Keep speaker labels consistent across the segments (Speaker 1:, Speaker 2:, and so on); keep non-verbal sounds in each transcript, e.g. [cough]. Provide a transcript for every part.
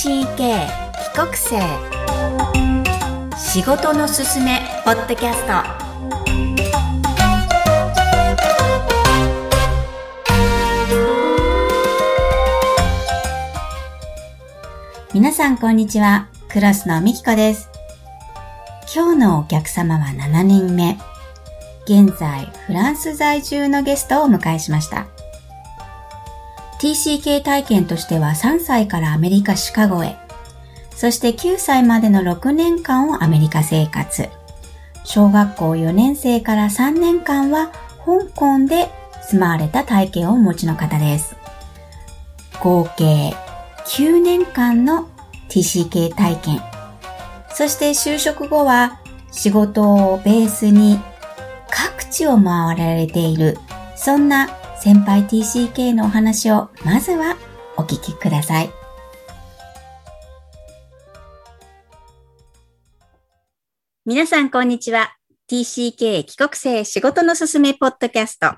Speaker 1: CK 帰国生。仕事のすすめポッドキャスト。皆さんこんにちは。クロスのみきこです。今日のお客様は7人目。現在フランス在住のゲストをお迎えしました。TCK 体験としては3歳からアメリカ・シカゴへ、そして9歳までの6年間をアメリカ生活。小学校4年生から3年間は香港で住まわれた体験をお持ちの方です。合計9年間の TCK 体験。そして就職後は仕事をベースに各地を回られている、そんな先輩 TCK のお話をまずはお聞きください。皆さんこんにちは。TCK 帰国生仕事のすすめポッドキャスト。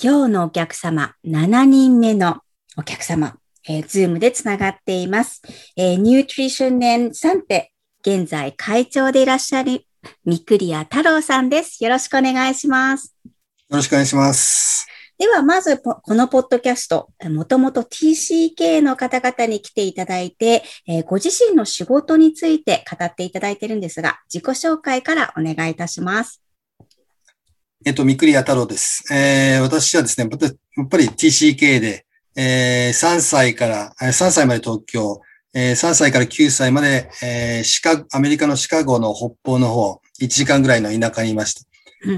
Speaker 1: 今日のお客様、7人目のお客様、えー、ズームでつながっています。えー、 Nutrition et Santé、現在会長でいらっしゃる三栗谷太郎さんです。よろしくお願いします。
Speaker 2: よろしくお願いします。
Speaker 1: では、まず、このポッドキャスト、もともと TCK の方々に来ていただいて、えー、ご自身の仕事について語っていただいてるんですが、自己紹介からお願いいたします。
Speaker 2: えっと、三栗谷太郎です。えー、私はですね、やっぱり TCK で、えー、3歳から、3歳まで東京、えー、3歳から9歳まで、えー、シカアメリカのシカゴの北方の方、1時間ぐらいの田舎にいました。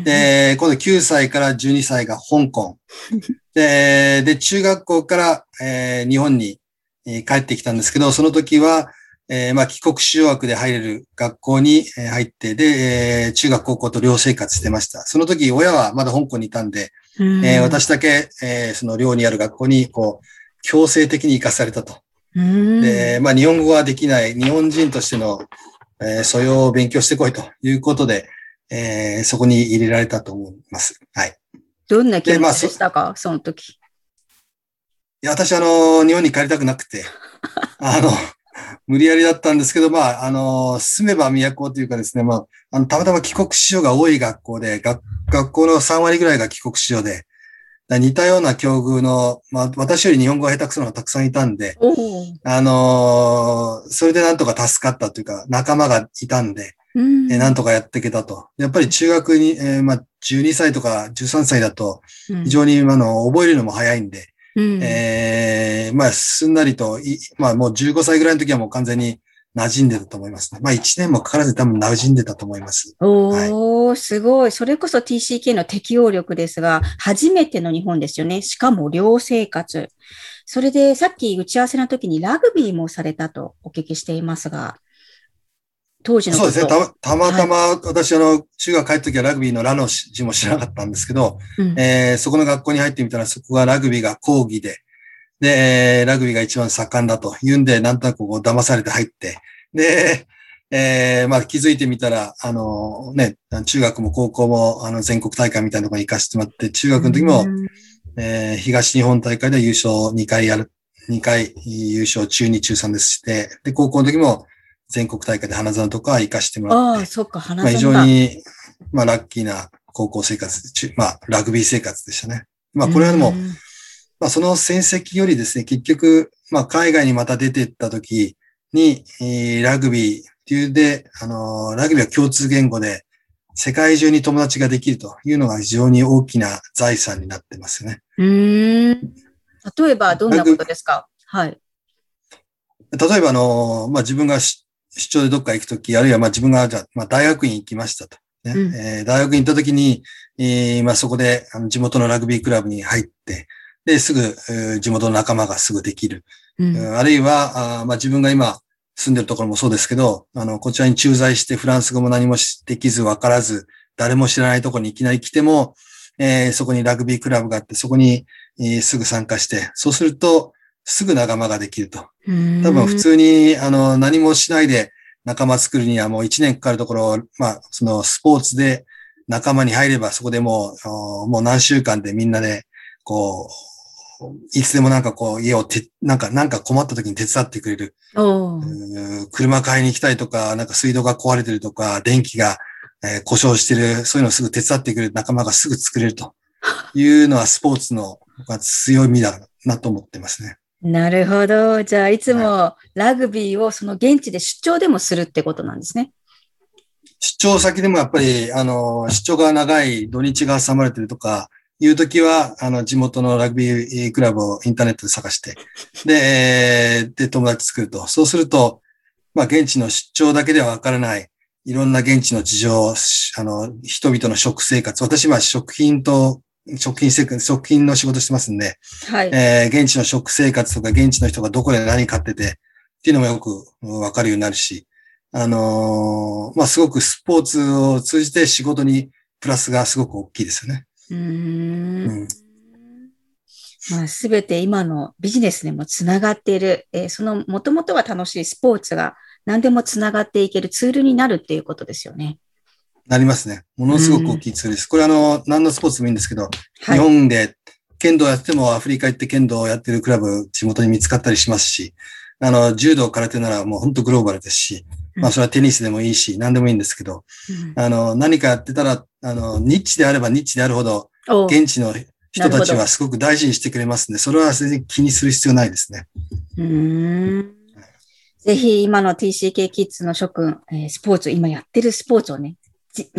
Speaker 2: で、今度9歳から12歳が香港。[laughs] で、で、中学校から、えー、日本に、えー、帰ってきたんですけど、その時は、えー、まあ、帰国子女枠で入れる学校に入って、で、えー、中学高校と寮生活してました。その時、親はまだ香港にいたんで、うん、えー、私だけ、えー、その寮にある学校に、こう、強制的に行かされたと。
Speaker 1: うん、
Speaker 2: で、まあ、日本語はできない、日本人としての、えー、素養を勉強してこいということで、えー、そこに入れられたと思います。はい。
Speaker 1: どんな気持ちでしたか、まあ、その時。
Speaker 2: いや、私、あの、日本に帰りたくなくて、[laughs] あの、無理やりだったんですけど、まあ、あの、住めば都というかですね、まあ、あの、たまたま帰国子女が多い学校で、学学校の3割ぐらいが帰国子女で、似たような境遇の、まあ、私より日本語が下手くそなのがたくさんいたんで、あのそれでなんとか助かったというか、仲間がいたんで、
Speaker 1: うん、
Speaker 2: えなんとかやっていけたと。やっぱり中学に、えー、まあ、12歳とか13歳だと、非常に、あの、覚えるのも早いんで、
Speaker 1: うん、
Speaker 2: えー、まあ、すんなりと、まあ、もう15歳ぐらいの時はもう完全に馴染んでたと思いますね。まあ、1年もかからず多分馴染んでたと思います。
Speaker 1: おー、はい、すごい。それこそ TCK の適応力ですが、初めての日本ですよね。しかも寮生活。それで、さっき打ち合わせの時にラグビーもされたとお聞きしていますが、当時の
Speaker 2: そうですね。たたまたま、私、あの、中学帰った時はラグビーのラの字も知らなかったんですけど、うん、えー、そこの学校に入ってみたら、そこがラグビーが講義で、で、ラグビーが一番盛んだというんで、なんとなくこう騙されて入って、で、えー、まあ気づいてみたら、あのね、中学も高校もあの全国大会みたいなところに行かせてもらって、中学の時も、うん、えー、東日本大会で優勝2回やる、2回優勝中2中3ですして、で、高校の時も全国大会で花園とか行かしてもらって、
Speaker 1: ああ、そっか、花
Speaker 2: 園まあ、非常に、まあラッキーな高校生活、まあラグビー生活でしたね。まあこれはでも、まあその戦績よりですね、結局、まあ海外にまた出てった時に、えー、ラグビーっていうで、あのー、ラグビーは共通言語で、世界中に友達ができるというのが非常に大きな財産になってますよね。
Speaker 1: うん。例えばどんなことですか？はい。
Speaker 2: 例えば、あのー、まあ、自分が出張でどっか行くとき、あるいはまあ自分がじゃまあ大学院行きましたと。ねうん、えー、大学院行ったときに、えー、まあそこであの地元のラグビークラブに入って、で、すぐ、えー、地元の仲間がすぐできる。
Speaker 1: うん、
Speaker 2: あるいは、あまあ自分が今住んでるところもそうですけど、あの、こちらに駐在してフランス語も何もできず分からず、誰も知らないところにいきなり来ても、えー、そこにラグビークラブがあって、そこに、えー、すぐ参加して、そうすると、すぐ仲間ができると。多分普通に、あの、何もしないで仲間作るにはもう1年かかるところ、まあ、そのスポーツで仲間に入ればそこでもう、もう何週間でみんなで、こいつでもなんかこう、家をて、なんか、なんか困った時に手伝ってくれる。車買いに行きたいとか、なんか水道が壊れてるとか、電気が、えー、故障してる、そういうのをすぐ手伝ってくれる仲間がすぐ作れるというのはスポーツの強みだなと思ってますね。
Speaker 1: なるほど。じゃあ、いつもラグビーをその現地で出張でもするってことなんですね。
Speaker 2: 出張先でもやっぱり、あの、出張が長い土日が挟まれてるとか、いうときは、あの、地元のラグビークラブをインターネットで探して、で、で、友達作ると。そうすると、まあ、現地の出張だけではわからない、いろんな現地の事情、あの、人々の食生活。私は食品と、食品生活、食品の仕事してますんで、はい。えー、現地の食生活とか、現地の人がどこで何買ってて、っていうのもよくわかるようになるし、あのー、まあ、すごくスポーツを通じて仕事にプラスがすごく大きいですよね。うん。
Speaker 1: まあ、すべて今のビジネスでもつながっている、えー、そのもともとは楽しいスポーツが何でもつながっていけるツールになるっていうことですよね。
Speaker 2: なりますね。ものすごく大きいツールです。これあの、何のスポーツでもいいんですけど、はい、日本で剣道やってもアフリカ行って剣道をやってるクラブ地元に見つかったりしますし、あの、柔道、空手ならもう本当グローバルですし、まあそれはテニスでもいいし、何でもいいんですけど、あの、何かやってたら、あの、ニッチであればニッチであるほど、現地の人たちはすごく大事にしてくれますんで、それは全然気にする必要ないですね。うん。
Speaker 1: ぜひ今の TCK キッズの諸君、えー、スポーツ、今やってるスポーツをね、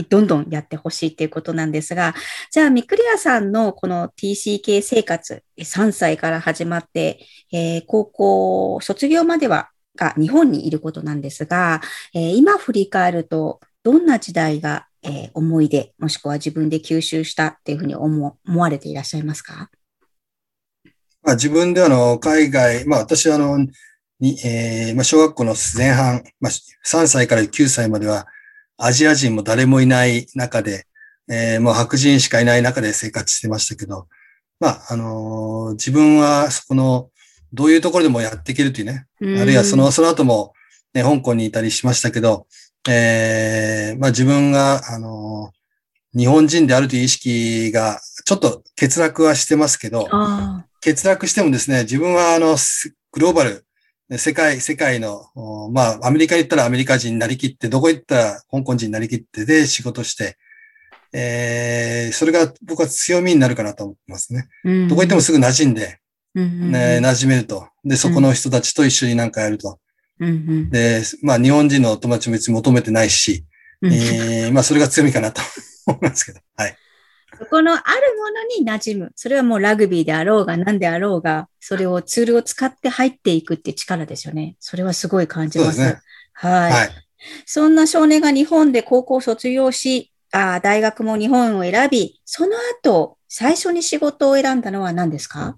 Speaker 1: どんどんやってほしいっていうことなんですが、じゃあ、ミクリアさんのこの TCK 生活、3歳から始まって、えー、高校卒業まではが日本にいることなんですが、えー、今振り返ると、どんな時代が、えー、思い出、もしくは自分で吸収したっていうふうに思思われていらっしゃいますか？
Speaker 2: まあ、自分であの、海外、まあ私はあの、に、えー、まあ、小学校の前半、まあ、3歳から9歳までは、アジア人も誰もいない中で、えー、もう白人しかいない中で生活してましたけど、まあ、あのー、自分はそこの、どういうところでもやっていけるというね、あるいはその、その後も、ね、香港にいたりしましたけど、えー、まあ自分が、あのー、日本人であるという意識が、ちょっと欠落はしてますけど、欠落してもですね、自分はあの、グローバル、世界、世界の、まあ、アメリカに行ったらアメリカ人になりきって、どこ行ったら香港人になりきってで仕事して、えー、それが僕は強みになるかなと思ってますね。うん、どこ行ってもすぐ馴染んで、ね、馴染めると。で、そこの人たちと一緒になんかやると。うん、で、まあ、日本人の友達も別に求めてないし、えー、まあ、それが強みかなと思いますけど。はい。
Speaker 1: そこのあるものに馴染む。それはもうラグビーであろうが何であろうが、それをツールを使って入っていくって力ですよね。それはすごい感じます。すね、はい。はい。そんな少年が日本で高校卒業し、あ大学も日本を選び、その後、最初に仕事を選んだのは何ですか？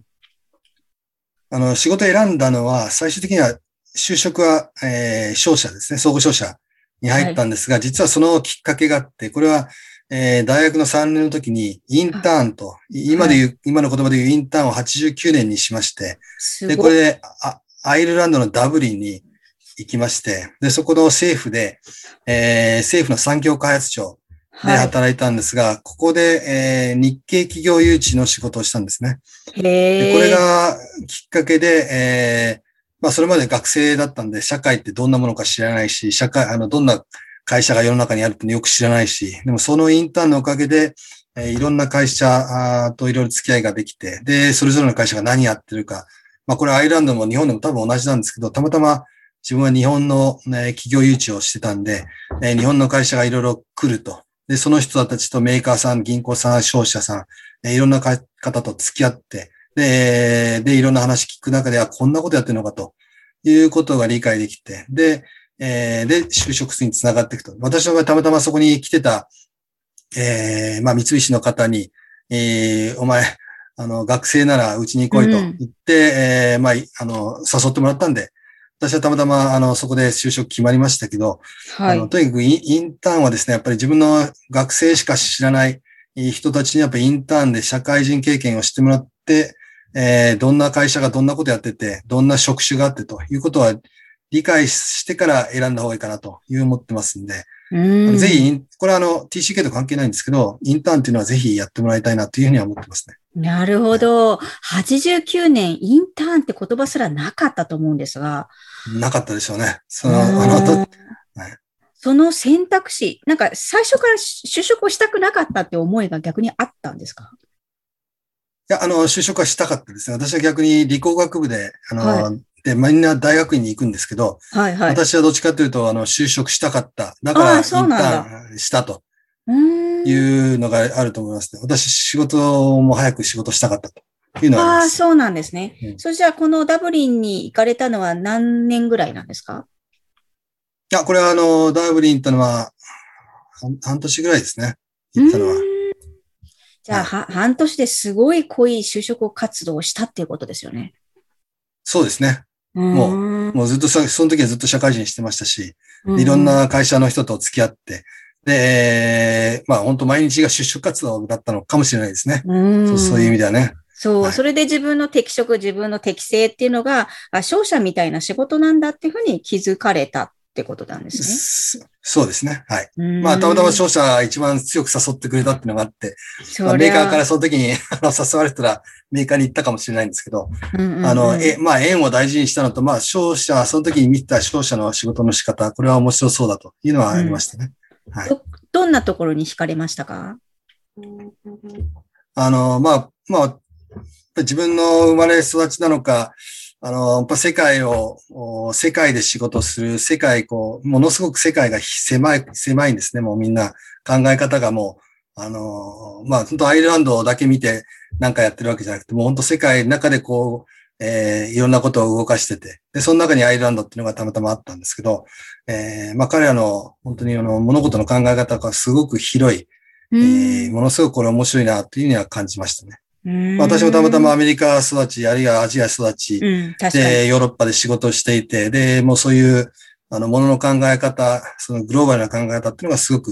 Speaker 2: あの、仕事を選んだのは、最終的には就職は、えー、商社ですね、総合商社に入ったんですが、はい、実はそのきっかけがあって、これは、えー、大学の3年の時にインターンと、今で言う、はい、今の言葉で言うインターンを89年にしまして、で、これであ、アイルランドのダブリンに行きまして、で、そこの政府で、えー、政府の産業開発庁で働いたんですが、はい、ここで、えー、日系企業誘致の仕事をしたんですね。でこれがきっかけで、えー、まあ、それまで学生だったんで、社会ってどんなものか知らないし、社会、あの、どんな会社が世の中にあるってよく知らないし、でもそのインターンのおかげで、えー、いろんな会社といろいろ付き合いができて、で、それぞれの会社が何やってるか、まあこれアイランドも日本でも多分同じなんですけど、たまたま自分は日本の、ね、企業誘致をしてたんで、えー、日本の会社がいろいろ来ると。で、その人たちとメーカーさん、銀行さん、商社さん、えー、いろんな方と付き合って、で、で、いろんな話聞く中ではこんなことやってるのかということが理解できて、で、えー、で、就職につながっていくと。私はたまたまそこに来てた、えー、まあ、三菱の方に、えー、お前、あの、学生ならうちに来いと言って、うん、えー、まあ、あの、誘ってもらったんで、私はたまたま、あの、そこで就職決まりましたけど、はい、あのとにかくインターンはですね、やっぱり自分の学生しか知らない人たちにやっぱりインターンで社会人経験をしてもらって、えー、どんな会社がどんなことやってて、どんな職種があってということは理解してから選んだ方がいいかなという思ってますんで、ぜひ、これはあの TCK と関係ないんですけど、インターンっていうのはぜひやってもらいたいなというふうには思ってますね。
Speaker 1: なるほど。89年インターンって言葉すらなかったと思うんですが。
Speaker 2: なかったでしょうね。その、あの、はい、
Speaker 1: その選択肢、なんか最初から就職をしたくなかったって思いが逆にあったんですか？
Speaker 2: いや、あの、就職はしたかったですね。私は逆に理工学部で、あの、はい、で、みんな大学院に行くんですけど、はいはい、私はどっちかというと、あの、就職したかった。だから、インターンしたと。いうのがあると思いますね。私、仕事も早く仕事したかったというのはあります。ああ、
Speaker 1: そうなんですね。うん、それじゃあ、このダブリンに行かれたのは何年ぐらいなんですか？
Speaker 2: いや、これはあの、ダブリンってのは、半年ぐらいですね。行ったのは。
Speaker 1: じゃあ、は、半年ですごい濃い就職活動をしたっていうことですよね。
Speaker 2: そうですね。もう、もうずっとそ、その時はずっと社会人してましたし、いろんな会社の人と付き合って、で、まあ本当毎日が出職活動だったのかもしれないですね。そうそういう意味ではね。
Speaker 1: そう、はい、それで自分の適職、自分の適性っていうのが、あ商社みたいな仕事なんだっていうふうに気づかれた。ってことなんです
Speaker 2: ね。そうですね。はい。まあ、たまたま商社一番強く誘ってくれたっていうのがあって、まあ、メーカーからその時に [laughs] 誘われたらメーカーに行ったかもしれないんですけど、あの、え、まあ、縁を大事にしたのと、まあ、商社、その時に見た商社の仕事の仕方、これは面白そうだというのはありましたね。
Speaker 1: うん、はいど。どんなところに惹かれましたか？
Speaker 2: あの、まあ、まあ、自分の生まれ育ちなのか、あの、やっぱ世界を、世界で仕事する、世界、こう、ものすごく世界が狭い、狭いんですね。もうみんな考え方がもう、あの、まあ、本当アイルランドだけ見てなんかやってるわけじゃなくて、もう本当世界の中でこう、えー、いろんなことを動かしてて、で、その中にアイルランドっていうのがたまたまあったんですけど、えー、まあ彼らの本当にあの物事の考え方がすごく広い、えー、ものすごくこれ面白いなというふうには感じましたね。私もたまたまアメリカ育ち、あるいはアジア育ち、で、ヨーロッパで仕事をしていて、で、もうそういう、あの、ものの考え方、そのグローバルな考え方っていうのがすごく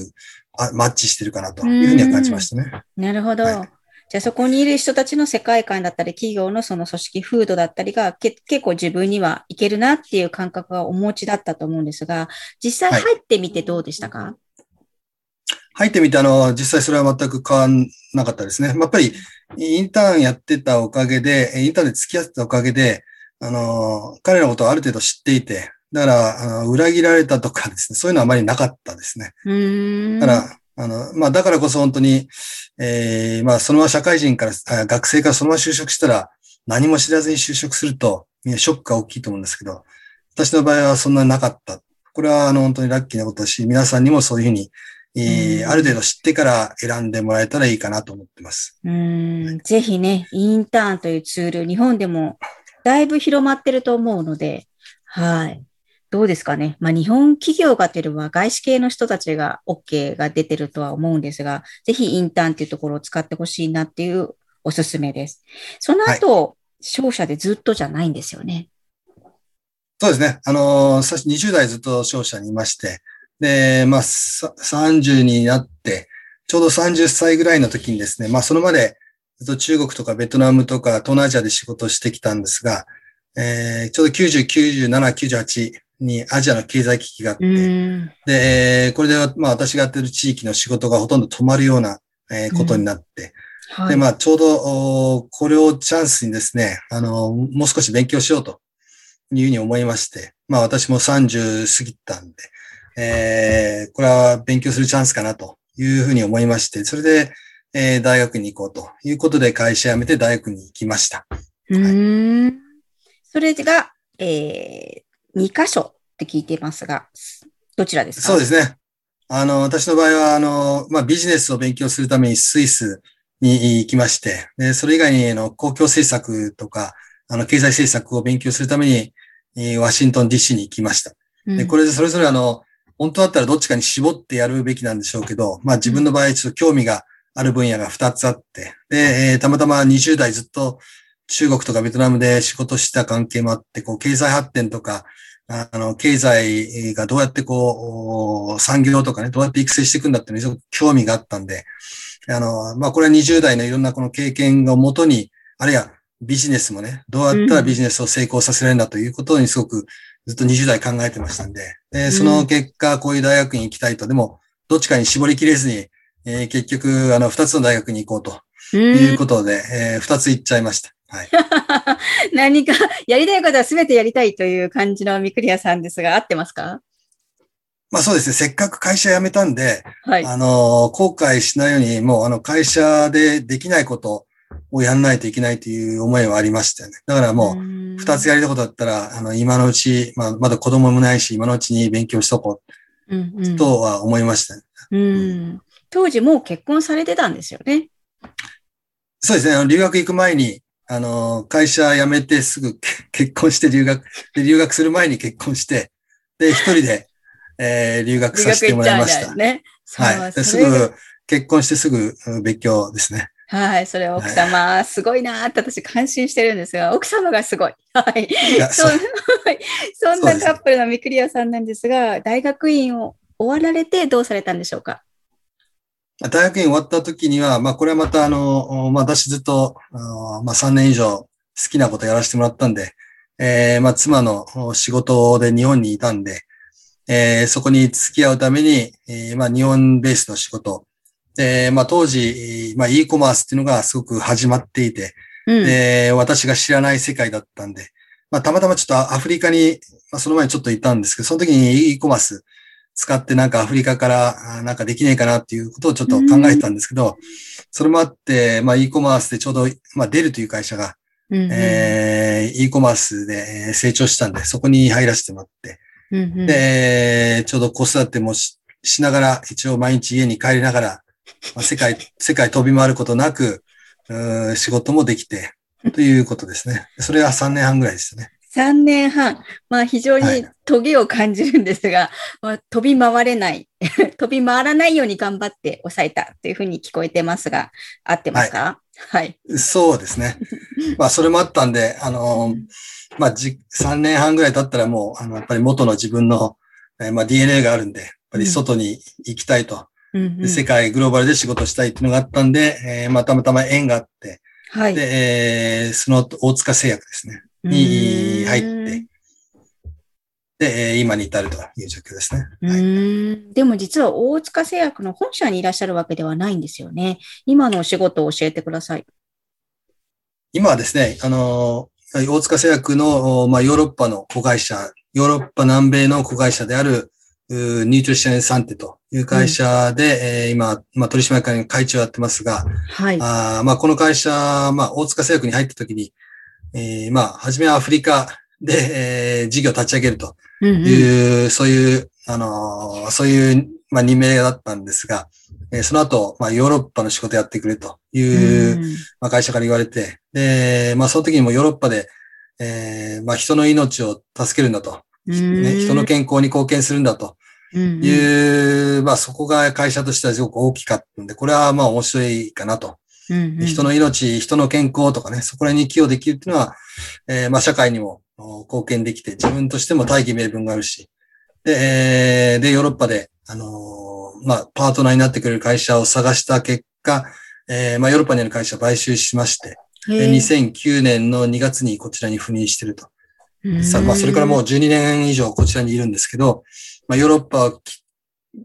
Speaker 2: マッチしてるかなというふうには感じましたね。
Speaker 1: なるほど。はい。じゃあそこにいる人たちの世界観だったり、企業のその組織風土だったりが結構自分にはいけるなっていう感覚がお持ちだったと思うんですが、実際入ってみてどうでしたか、はい
Speaker 2: 入ってみて、あの、実際それは全く変わんなかったですね。やっぱり、インターンやってたおかげで、インターンで付き合ってたおかげで、あの、彼のことをある程度知っていて、だから、あの裏切られたとかですね、そういうのはあまりなかったですね。だから、あの、まあ、だからこそ本当に、ええー、まあ、そのまま社会人から、学生からそのまま就職したら、何も知らずに就職すると、ショックが大きいと思うんですけど、私の場合はそんなになかった。これは、あの、本当にラッキーなことだし、皆さんにもそういうふうに、えー、ある程度知ってから選んでもらえたらいいかなと思ってます。
Speaker 1: うん、ぜひね、インターンというツール、日本でもだいぶ広まってると思うので、はい。どうですかね。まあ、日本企業がというよりは外資系の人たちが OK が出てるとは思うんですが、ぜひインターンっていうところを使ってほしいなっていうおすすめです。その後、はい、商社でずっとじゃないんですよね。
Speaker 2: そうですね。あのー、20代ずっと商社にいまして、で、まあ、30になって、ちょうど30歳ぐらいの時にですね、まあ、そのまでずっと中国とかベトナムとか東南アジアで仕事をしてきたんですが、えー、ちょうど90、97、98にアジアの経済危機があって、で、これで、まあ、私がやってる地域の仕事がほとんど止まるような、えー、ことになって、はい、で、まあ、ちょうど、これをチャンスにですね、あの、もう少し勉強しようというふうに思いまして、まあ、私も30過ぎたんで、えー、これは勉強するチャンスかなというふうに思いまして、それで、えー、大学に行こうということで会社辞めて大学に行きました。
Speaker 1: うん、はい、それが、えー、2箇所って聞いていますが、どちらですか？
Speaker 2: そうですね。あの、私の場合は、あの、まあ、ビジネスを勉強するためにスイスに行きまして、で、それ以外に、の、公共政策とか、あの、経済政策を勉強するために、ワシントン DC に行きました。で、これでそれぞれあの、本当だったらどっちかに絞ってやるべきなんでしょうけど、まあ自分の場合ちょっと興味がある分野が2つあって、で、えー、たまたま20代ずっと中国とかベトナムで仕事した関係もあって、こう経済発展とか、あの、経済がどうやってこう、産業とかね、どうやって育成していくんだっていうのに興味があったんで、あの、まあ、これは20代のいろんなこの経験をもとに、あるいはビジネスもね、どうやったらビジネスを成功させられるんだということにすごくずっと20代考えてましたんで、で、その結果、こういう大学に行きたいと、でも、どっちかに絞りきれずに、えー、結局、あの、二つの大学に行こうということで、えー、二つ言っちゃいました。はい。[laughs]
Speaker 1: 何かやりたいことは全てやりたいという感じのミクリアさんですが、合ってますか？
Speaker 2: まあそうですね。せっかく会社辞めたんで、
Speaker 1: はい。
Speaker 2: あの、後悔しないように、もうあの会社でできないことをやんないといけないという思いはありましたよね。だからもう、二つやりたいことだったら、あの、今のうち、まあ、まだ子供もないし、今のうちに勉強しとこ
Speaker 1: うんうん
Speaker 2: うとは思いましたね。
Speaker 1: うん。当時もう結婚されてたんですよね。
Speaker 2: そうですね。あの留学行く前に、あの、会社辞めてすぐけ [laughs] 結婚して留学、で、留学する前に結婚して、で、一人で、えー留学させてもらいました。
Speaker 1: ね。
Speaker 2: はい。ですぐ、結婚してすぐうん別居ですね。
Speaker 1: はい。それは奥様、すごいなーって私感心してるんですが、奥様がすごい。はい。そ
Speaker 2: そ
Speaker 1: んなカップルのミクリアさんなんですが、大学院を終わられてどうされたんでしょうか？
Speaker 2: 大学院終わった時には、まあ、これはまたあの、まあ、私ずっと、まあ、3年以上好きなことやらせてもらったんで、えーまあ、妻の仕事で日本にいたんで、えーそこに付き合うために、えーまあ、日本ベースの仕事。で、まあ、当時、まあ、e コマースっていうのがすごく始まっていて、
Speaker 1: うん。
Speaker 2: で、私が知らない世界だったんで、まあ、たまたまちょっとアフリカに、まあ、その前にちょっといたんですけど、その時に e コマース使ってなんかアフリカからあなんかできねえかなっていうことをちょっと考えてたんですけど、それもあって、まあ、e コマースでちょうど、まあ、デルという会社が、
Speaker 1: うんうん。
Speaker 2: えー、e コマースでえー成長したんで、そこに入らせてもらって、
Speaker 1: うんうん。
Speaker 2: で、ちょうど子育てもししながら、一応毎日家に帰りながら、まあ、世界、世界飛び回ることなく、うー仕事もできて、ということですね。それは3年半ぐらいですね。
Speaker 1: 3年半、まあ非常に
Speaker 2: はい
Speaker 1: トゲを感じるんですが、まあ、飛び回れない、[laughs] 飛び回らないように頑張って抑えたというふうに聞こえてますが、合ってますか？はい。
Speaker 2: そうですね。[laughs] まあ、それもあったんで、あの、まあ、じ、3年半ぐらい経ったらもう、あの、やっぱり元の自分の、えーまあ、DNA があるんで、やっぱり外に行きたいと。
Speaker 1: うんうん
Speaker 2: で世界、グローバルで仕事したいっていうのがあったんで、えーまあ、たまたま縁があって、
Speaker 1: はい。
Speaker 2: で、えーその大塚製薬ですね。に入って、で、えー今に至るという状況ですね。
Speaker 1: う
Speaker 2: はい
Speaker 1: でも実は大塚製薬の本社にいらっしゃるわけではないんですよね。今のお仕事を教えてください。
Speaker 2: 今はですね、あの、大塚製薬の、まあ、ヨーロッパの子会社、ヨーロッパ南米の子会社である、うニュートリションサンテという会社で、えー今、まあ、取締役会長をやってますが、
Speaker 1: はい。
Speaker 2: あーまあ、この会社、まあ、大塚製薬に入った時に、えーまあ、はじめはアフリカで、えー事業を立ち上げると
Speaker 1: うんうん。
Speaker 2: いう、そういう、あのーそういう、まあ、任命だったんですが、えーその後、まあ、ヨーロッパの仕事やってくれという、
Speaker 1: うん。
Speaker 2: まあ、会社から言われて、で、まあ、その時にもヨーロッパで、えーまあ、人の命を助けるんだと、ね、人の健康に貢献するんだと。
Speaker 1: うんうん
Speaker 2: いう、まあ、そこが会社としてはすごく大きかったんで、これはまあ面白いかなと。人の命、人の健康とかね、そこら辺に寄与できるっていうのは、えーまあ、社会にもお貢献できて、自分としても大義名分があるし、で、えーで、ヨーロッパで、あのーまあ、パートナーになってくれる会社を探した結果、えーまあ、ヨーロッパにある会社を買収しまして、で
Speaker 1: へー
Speaker 2: 2009年の2月にこちらに赴任してると。
Speaker 1: うん。
Speaker 2: さまあ、それからもう12年以上こちらにいるんですけど、まあ、ヨーロッパ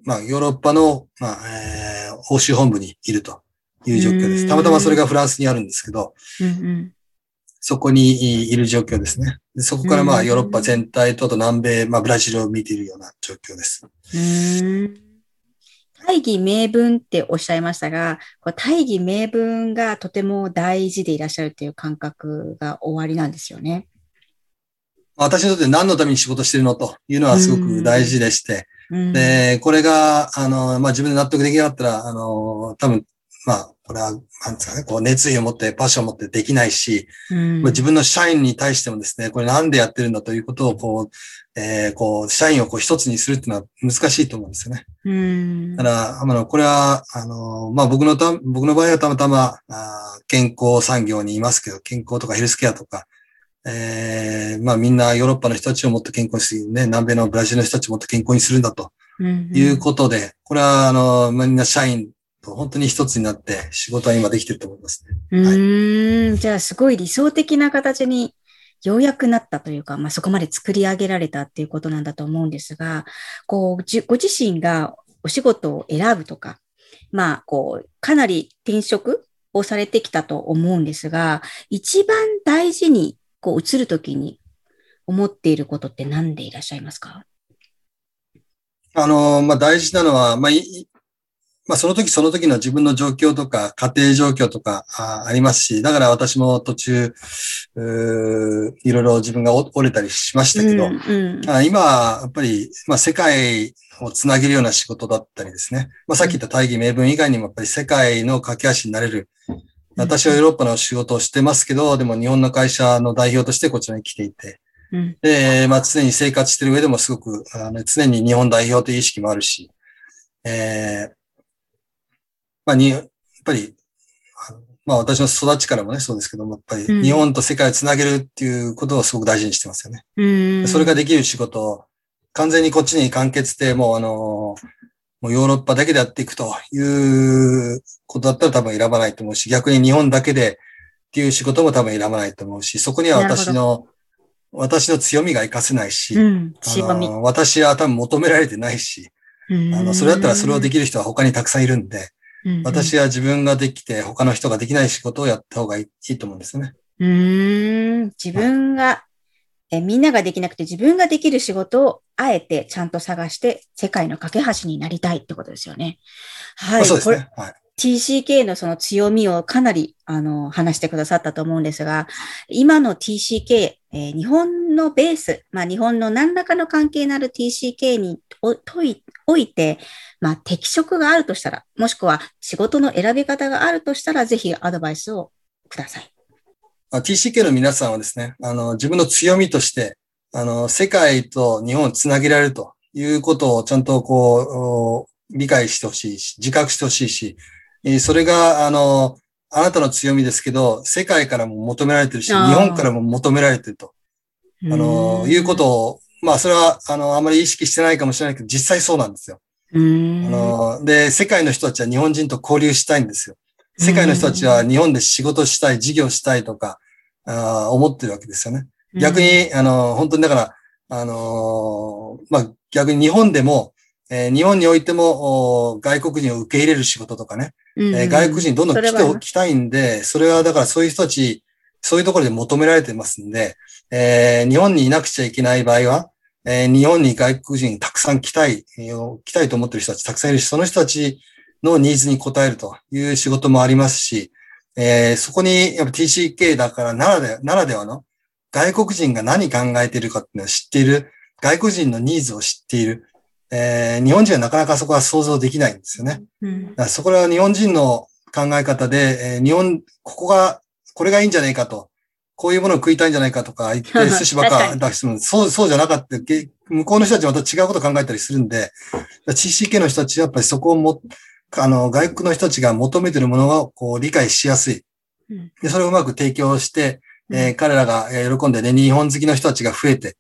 Speaker 2: まあ、ヨーロッパの、まあ、えー欧州本部にいるという状況で
Speaker 1: うん
Speaker 2: す。たまたまそれがフランスにあるんですけど、
Speaker 1: うんうん
Speaker 2: そこにいる状況ですね。でそこからま
Speaker 1: うん
Speaker 2: あヨーロッパ全体とあと南米、まあブラジルを見ているような状況です。
Speaker 1: 大義名分っておっしゃいましたが、大義名分がとても大事でいらっしゃるという感覚が終わりなんですよね。
Speaker 2: まあ私にとって何のために仕事してるのというのはすごく大事でして、
Speaker 1: うん。
Speaker 2: で、これが、あの、まあ自分で納得できなかったら、あの、多分、まあ、これは、なんですかね、こう熱意を持って、パッションを持ってできないし、
Speaker 1: うん。
Speaker 2: まあ自分の社員に対してもですね、これなんでやってるんだということを、こう、えーこう、社員をこう一つにするっていうのは難しいと思うんですよね。
Speaker 1: うん。
Speaker 2: だから、あの、これは、あの、まあ、僕のた、僕の場合はたまたま、あー健康産業にいますけど、健康とかヘルスケアとか、えーまあ、みんなヨーロッパの人たちをもっと健康にする、ね、南米のブラジルの人たちをもっと健康にするんだと。
Speaker 1: うん
Speaker 2: いうことで、これは、あの、みんな社員と本当に一つになって仕事は今できてると思いますね。
Speaker 1: うーん、じゃあすごい理想的な形にようやくなったというか、まあ、そこまで作り上げられたっていうことなんだと思うんですが、こう、じご自身がお仕事を選ぶとか、まあ、こう、かなり転職をされてきたと思うんですが、一番大事にこう移るときに思っていることって何でいらっしゃいますか？
Speaker 2: あの、まあ、大事なのは、まあ、い、まあ、その時その時の自分の状況とか、家庭状況とかあありますし、だから私も途中、ういろいろ自分が折れたりしましたけど、うんうん、あ今はやっぱり、まあ、世界をつなげるような仕事だったりですね。まあ、さっき言った大義名分以外にもやっぱり世界の架け橋になれる。私はヨーロッパの仕事をしてますけど、でも日本の会社の代表としてこちらに来ていて、で、まあ、常に生活してる上でもすごく、あの常に日本代表という意識もあるし、えー、まあ、に、やっぱり、まあ私の育ちからもね、そうですけども、やっぱり日本と世界をつなげるっていうことをすごく大事にしてますよね。うん、それができる仕事を、完全にこっちに完結で、もうあの、もうヨーロッパだけでやっていくということだったら多分選ばないと思うし、逆に日本だけでっていう仕事も多分選ばないと思うし、そこには私の私の強みが活かせないし、うん、あの私は多分求められてないし、あの、それだったらそれをできる人は他にたくさんいるんで、うんうん、私は自分ができて他の人ができない仕事をやった方がいいと思うんですよね。
Speaker 1: うん、自分が、え、みんなができなくて自分ができる仕事をあえてちゃんと探して世界の架け橋になりたいってことですよね。
Speaker 2: はい。そうですね。はい。
Speaker 1: TCK のその強みをかなり、あの、話してくださったと思うんですが、今の TCK、えー、日本のベース、まあ、日本の何らかの関係のある TCK において、まあ、適職があるとしたら、もしくは仕事の選び方があるとしたら、ぜひアドバイスをください。
Speaker 2: TCK の皆さんはですね、あの、自分の強みとして、あの、世界と日本をつなげられるということをちゃんとこう、理解してほしいし、自覚してほしいし、それが、あの、あなたの強みですけど、世界からも求められてるし、日本からも求められてると。あの、いうことを、まあ、それは、あの、あまり意識してないかもしれないけど、実際そうなんですよ。あの、で、世界の人たちは日本人と交流したいんですよ。世界の人たちは日本で仕事したい、事業したいとか、あ思ってるわけですよね。逆に、あの、本当にだから、あのまあ、逆に日本でも、えー、日本においても外国人を受け入れる仕事とかね、うんえー、外国人どんどん来ておきたいんで、それはだからそういう人たち、そういうところで求められてますんで、えー、日本にいなくちゃいけない場合は、えー、日本に外国人たくさん来たい、来たいと思ってる人たちたくさんいるし、その人たちのニーズに応えるという仕事もありますし、えー、そこにやっぱ TCK だからならでならではの外国人が何考えているかっていうのを知っている、外国人のニーズを知っている、えー、日本人はなかなかそこは想像できないんですよね。うん、そこは日本人の考え方で、えー、日本、ここが、これがいいんじゃないかと、こういうものを食いたいんじゃないかとか言って [laughs] 寿司ばっか出しても、そう、そうじゃなかった。向こうの人たちはまた違うこと考えたりするんで、CCK の人たちはやっぱりそこをも、あの、外国の人たちが求めているものをこう理解しやすい。で、それをうまく提供して、えー、彼らが喜んでね、日本好きの人たちが増えて、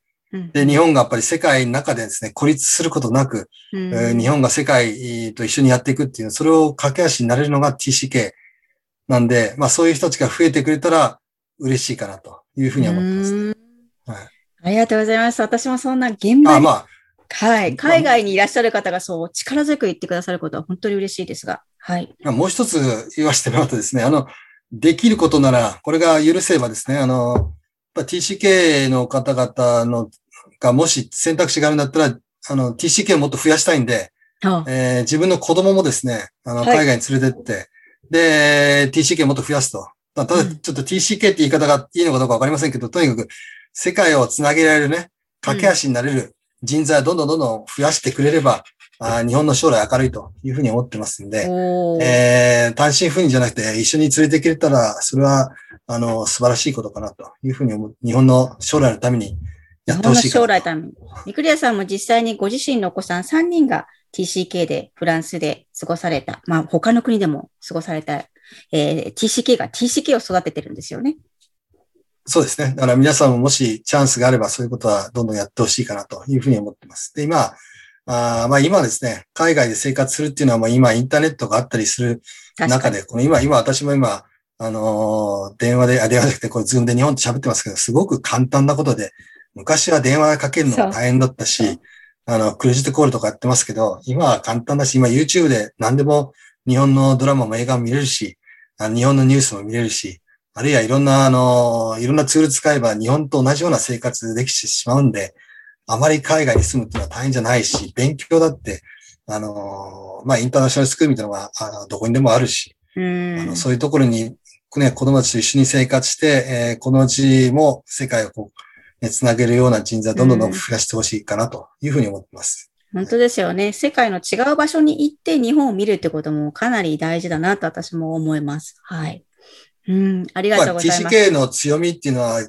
Speaker 2: で、日本がやっぱり世界の中でですね、孤立することなく、うん、えー、日本が世界と一緒にやっていくっていう、それを駆け足になれるのが TCK なんで、まあそういう人たちが増えてくれたら嬉しいかなというふうに思ってます、ね、
Speaker 1: はい。ありがとうございます。私もそんな現場に、まあ、はい。海外にいらっしゃる方がそう力強く言ってくださることは本当に嬉しいですが、はい。
Speaker 2: もう一つ言わせてもらうとですね、あの、できることなら、これが許せばですね、あの、TCK の方々のがもし選択肢があるんだったら、あの、TCK をもっと増やしたいんで、えー、自分の子供もですね、あの、海外に連れてって、はい、で、TCK をもっと増やすと。ただ、ちょっと TCK って言い方がいいのかどうかわかりませんけど、とにかく世界をつなげられるね、架け橋になれる人材をどんどんどんどん増やしてくれれば、あ日本の将来明るいというふうに思ってますんで、えー、単身赴任じゃなくて一緒に連れてくれたら、それは、あの、素晴らしいことかなというふうに思う。日本の将来のためにやってほしい
Speaker 1: 将来のために。ミクリアさんも実際にご自身のお子さん3人が TCK でフランスで過ごされた、まあ他の国でも過ごされた、えー、TCK が TCK を育ててるんですよね。
Speaker 2: そうですね。だから皆さんももしチャンスがあればそういうことはどんどんやってほしいかなというふうに思ってます。で、今、あまあ今ですね、海外で生活するっていうのは、まあ今インターネットがあったりする中で、この今、今私も今、あのー、電話で、あ、電話じゃなくて、これズームで日本と喋ってますけど、すごく簡単なことで、昔は電話かけるのが大変だったし、あの、クレジットコールとかやってますけど、今は簡単だし、今 YouTube で何でも日本のドラマも映画も見れるし、日本のニュースも見れるし、あるいはいろんな、あの、いろんなツール使えば日本と同じような生活できてしまうんで、あまり海外に住むっていうのは大変じゃないし、勉強だって、あの、まあ、インターナショナルスクールみたいなのが、あのどこにでもあるし、
Speaker 1: あの
Speaker 2: そういうところに、ね、子供たちと一緒に生活して、えー、このうちも世界をこう、ね、つなげるような人材をどんどんどん増やしてほしいかなというふうに思ってます。
Speaker 1: 本当ですよね。世界の違う場所に行って日本を見るってこともかなり大事だなと私も思います。はい。うん、ありがとうございます。まあ、
Speaker 2: TCK の強みっていうのは、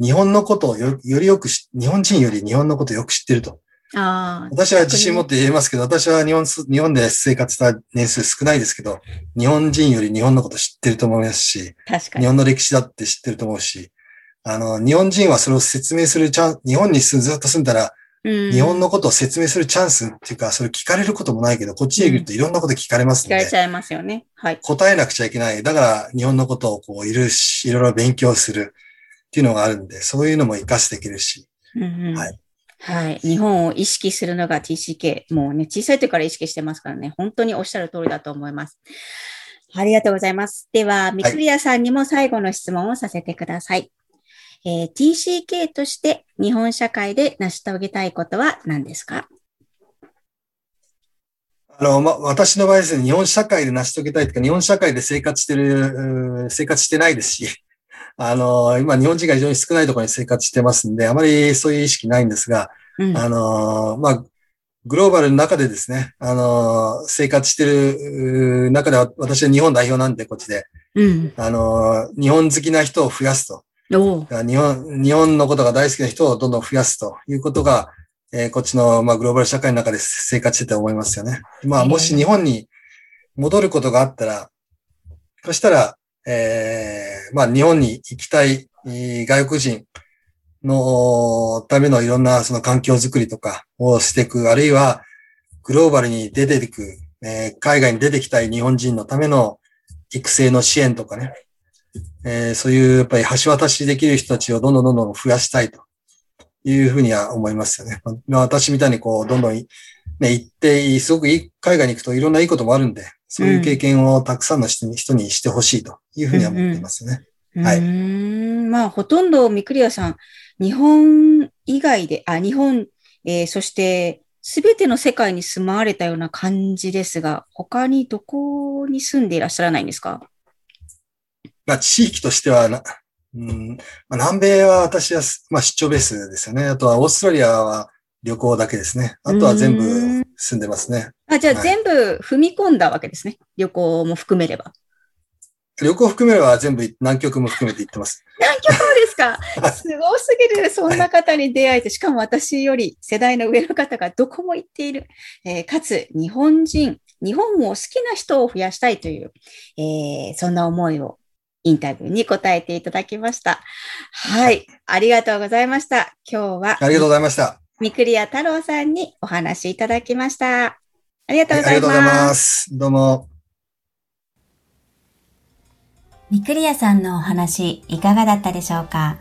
Speaker 2: 日本のことをよりよくし、日本人より日本のことをよく知ってると。
Speaker 1: あ
Speaker 2: 私は自信持って言えますけど、私は日本、日本で生活した年数少ないですけど、日本人より日本のこと知ってると思いますし、
Speaker 1: 確か
Speaker 2: に日本の歴史だって知ってると思うし、あの、日本人はそれを説明するチャン日本にずっと住んだら、日本のことを説明するチャンスっていうか、それ聞かれることもないけど、こっちへ来るといろんなこと聞かれますので、
Speaker 1: うん、聞かれちゃいますよね。はい。
Speaker 2: 答えなくちゃいけない。だから、日本のことをこう、いるし、いろいろ勉強するっていうのがあるんで、そういうのも活かしてできるし、
Speaker 1: うんうん、はい。はい。日本を意識するのが TCK。もうね、小さい時から意識してますからね、本当におっしゃる通りだと思います。ありがとうございます。では、ミクリアさんにも最後の質問をさせてください。えー、TCK として日本社会で成し遂げたいことは何ですか？
Speaker 2: あの、ま、私の場合ですね、日本社会で成し遂げたいというか、日本社会で生活してる、生活してないですし、[laughs] あの、今日本人が非常に少ないところに生活してますんで、あまりそういう意識ないんですが、うん、あの、まあ、グローバルの中でですね、あの、生活してる中では、私は日本代表なんで、こっちで。
Speaker 1: うん、
Speaker 2: あの、日本好きな人を増やすと。日本、日本のことが大好きな人をどんどん増やすということが、えー、こっちの、まあ、グローバル社会の中で生活してて思いますよね。まあ、もし日本に戻ることがあったら、そしたら、えー、まあ、日本に行きたい外国人のためのいろんなその環境づくりとかをしていく、あるいはグローバルに出ていく、えー、海外に出てきたい日本人のための育成の支援とかね、えー、そういうやっぱり橋渡しできる人たちをどんどんどんどん増やしたいというふうには思いますよね。まあ、私みたいにこう、どんどん、ね、行って、すごくいい、海外に行くといろんないいこともあるんで、そういう経験をたくさんの人に,、人にしてほしいというふうには思っていますね。
Speaker 1: うん。うん、はい。まあ、ほとん。どミクリアさん、日本以外で、あ、日本、えー、そして、すべての世界に住まわれたような感じですが、他にどこに住ん。でいらっしゃらないん。ですか
Speaker 2: まあ、地域としてはな、うんまあ、南米は私は、まあ、出張ベースですよね。あとはオーストラリアは旅行だけですね。あとは全部住んでますね。
Speaker 1: あじゃあ全部踏み込んだわけですね。はい、旅行も含めれば。
Speaker 2: 旅行含めれば全部南極も含めて行ってます。[laughs]
Speaker 1: 南極もですか？[laughs] すごすぎる。そんな方に出会えて、しかも私より世代の上の方がどこも行っている。えー、かつ、日本人、日本を好きな人を増やしたいという、えー、そんな思いをインタビューに答えていただきました。はい。ありがとうございました。今日は。
Speaker 2: ありがとうございました。
Speaker 1: 三栗谷太郎さんにお話いただきました。ありがとうございます。はい、ありがとうございます。
Speaker 2: どうも。
Speaker 1: 三栗谷さんのお話、いかがだったでしょうか？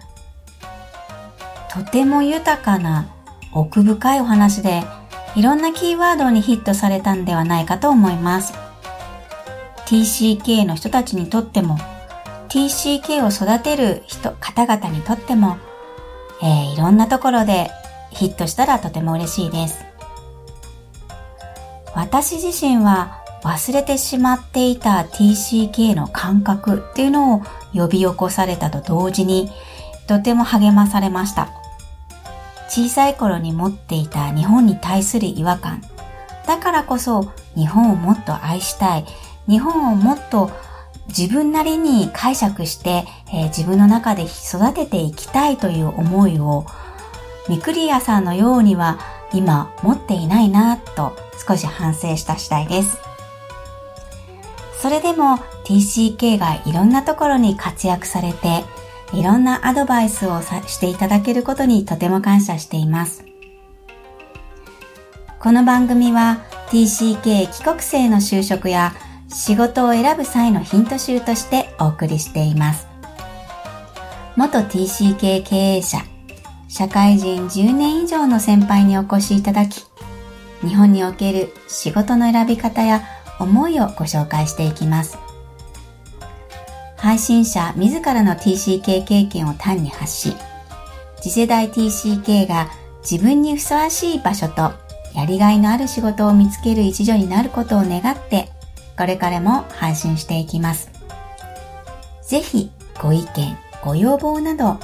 Speaker 1: とても豊かな奥深いお話で、いろんなキーワードにヒットされたんではないかと思います。TCK の人たちにとっても TCK を育てる人、方々にとっても、えー、いろんなところでヒットしたらとても嬉しいです。私自身は忘れてしまっていた TCK の感覚っていうのを呼び起こされたと同時にとても励まされました。小さい頃に持っていた日本に対する違和感。だからこそ日本をもっと愛したい。日本をもっと自分なりに解釈して、えー、自分の中で育てていきたいという思いをミクリアさんのようには今持っていないなと少し反省した次第です。それでも TCK がいろんなところに活躍されていろんなアドバイスをしていただけることにとても感謝しています。この番組は TCK 帰国生の就職や仕事を選ぶ際のヒント集としてお送りしています。元 TCK 経営者、社会人10年以上の先輩にお越しいただき、日本における仕事の選び方や思いをご紹介していきます。配信者自らの TCK 経験を単に発し、次世代 TCK が自分にふさわしい場所とやりがいのある仕事を見つける一助になることを願って、これからも配信していきます。ぜひご意見、ご要望など、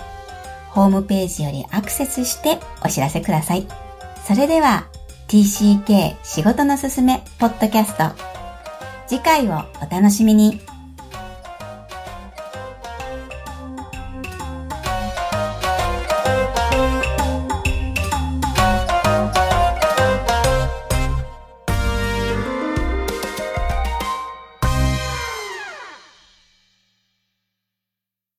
Speaker 1: ホームページよりアクセスしてお知らせください。それでは TCK 仕事のすすめポッドキャスト次回をお楽しみに。